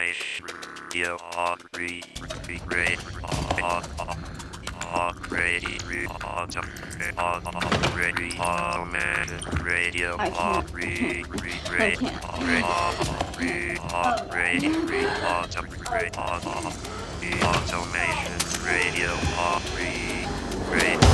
automation radio radio radio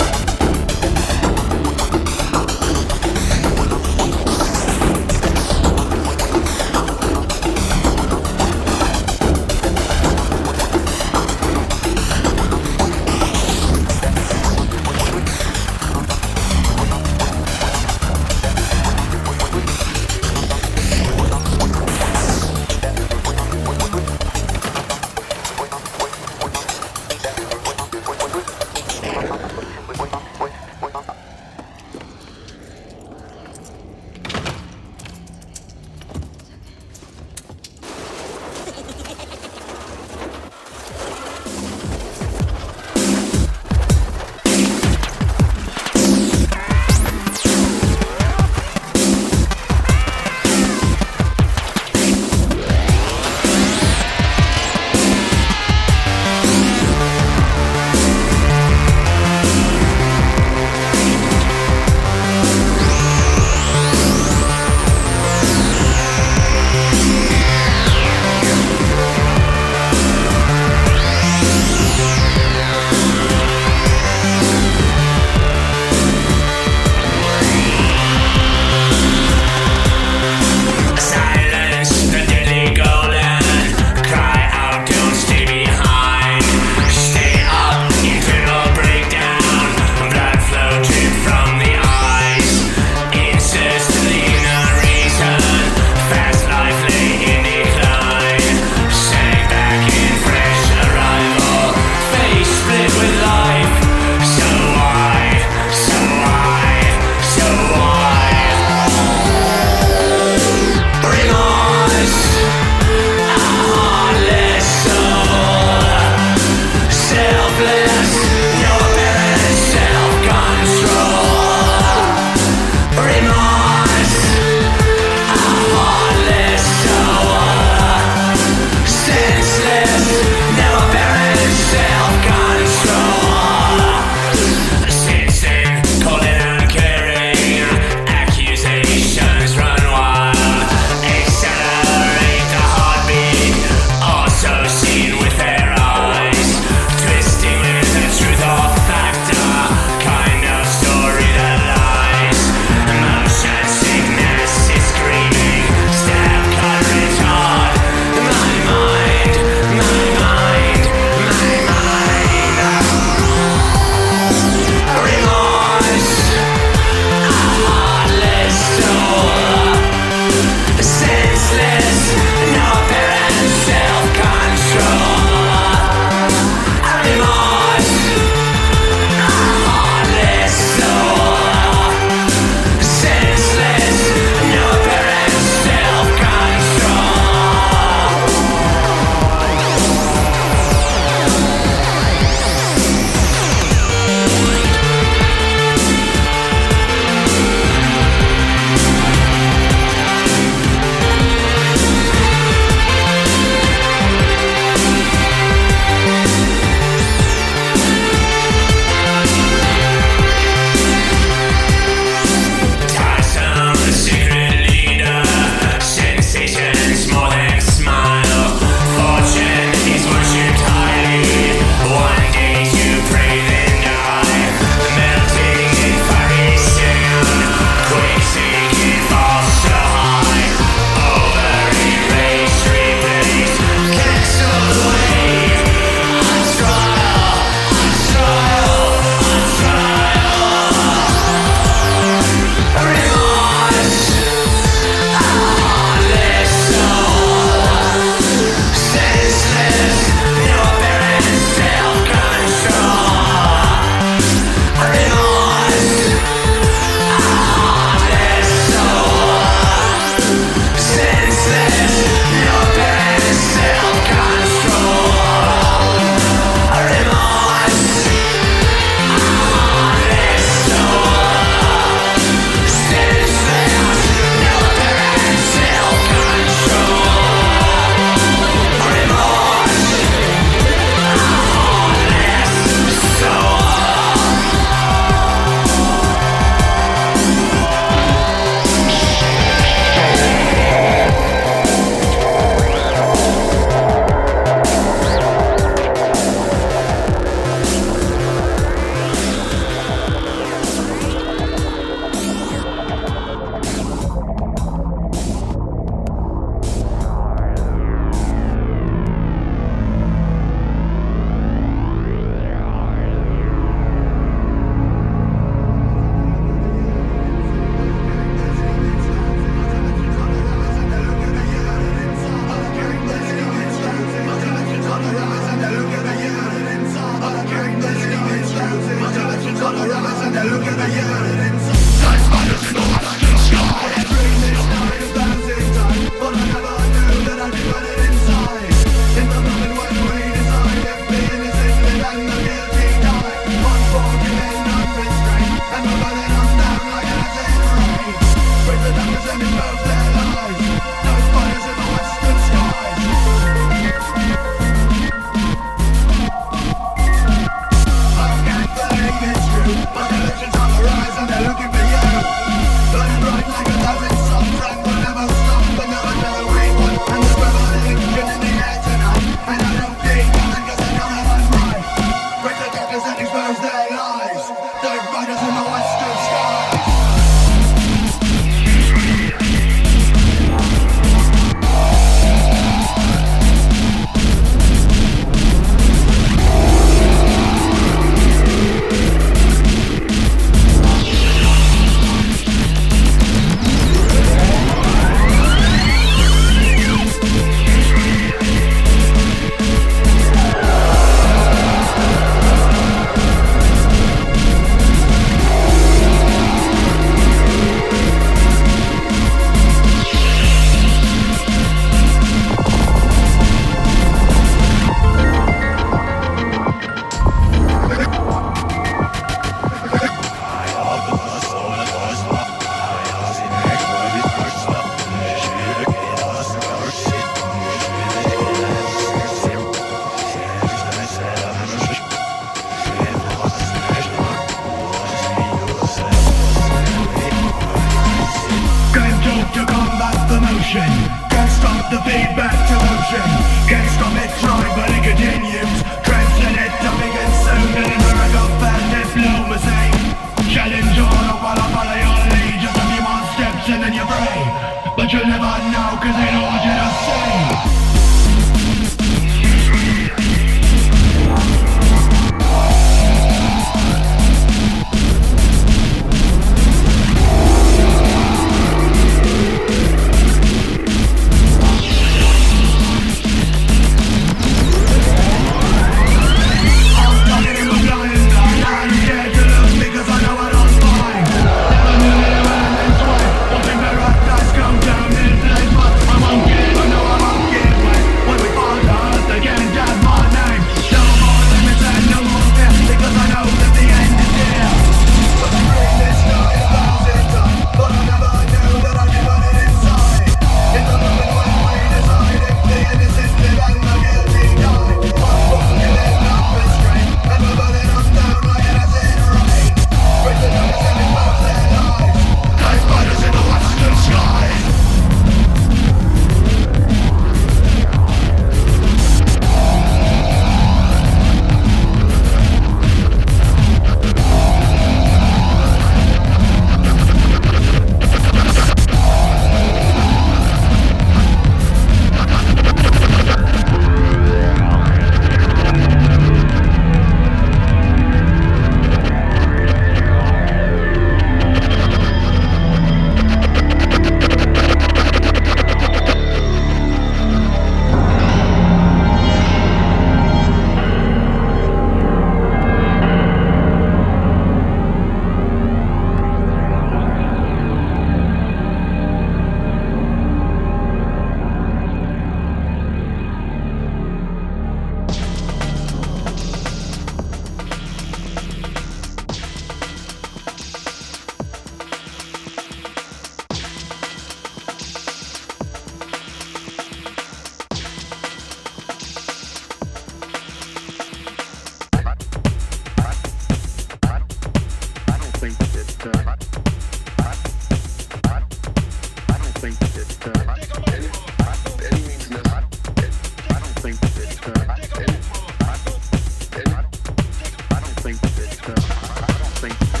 it. So I don't think.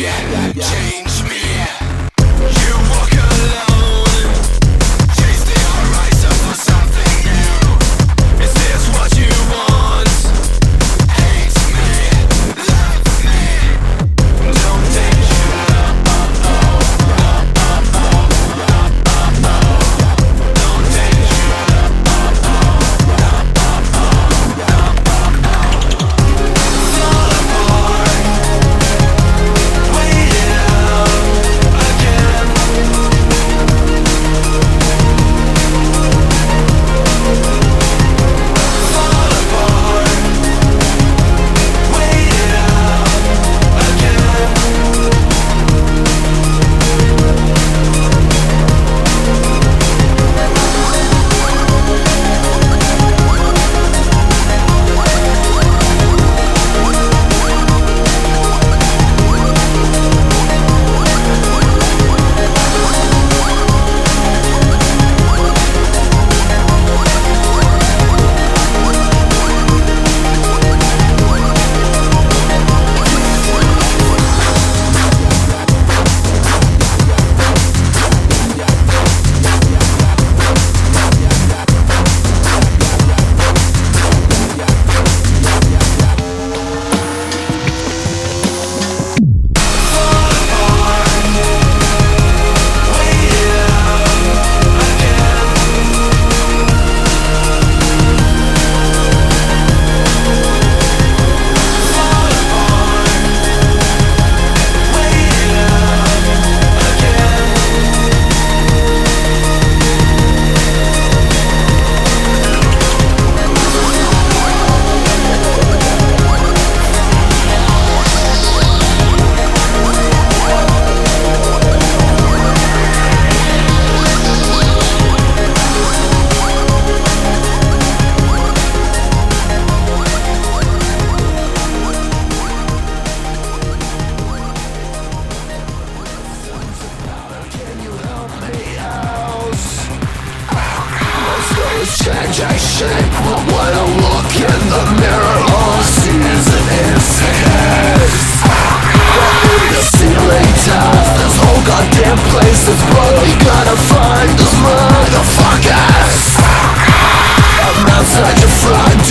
yeah, change.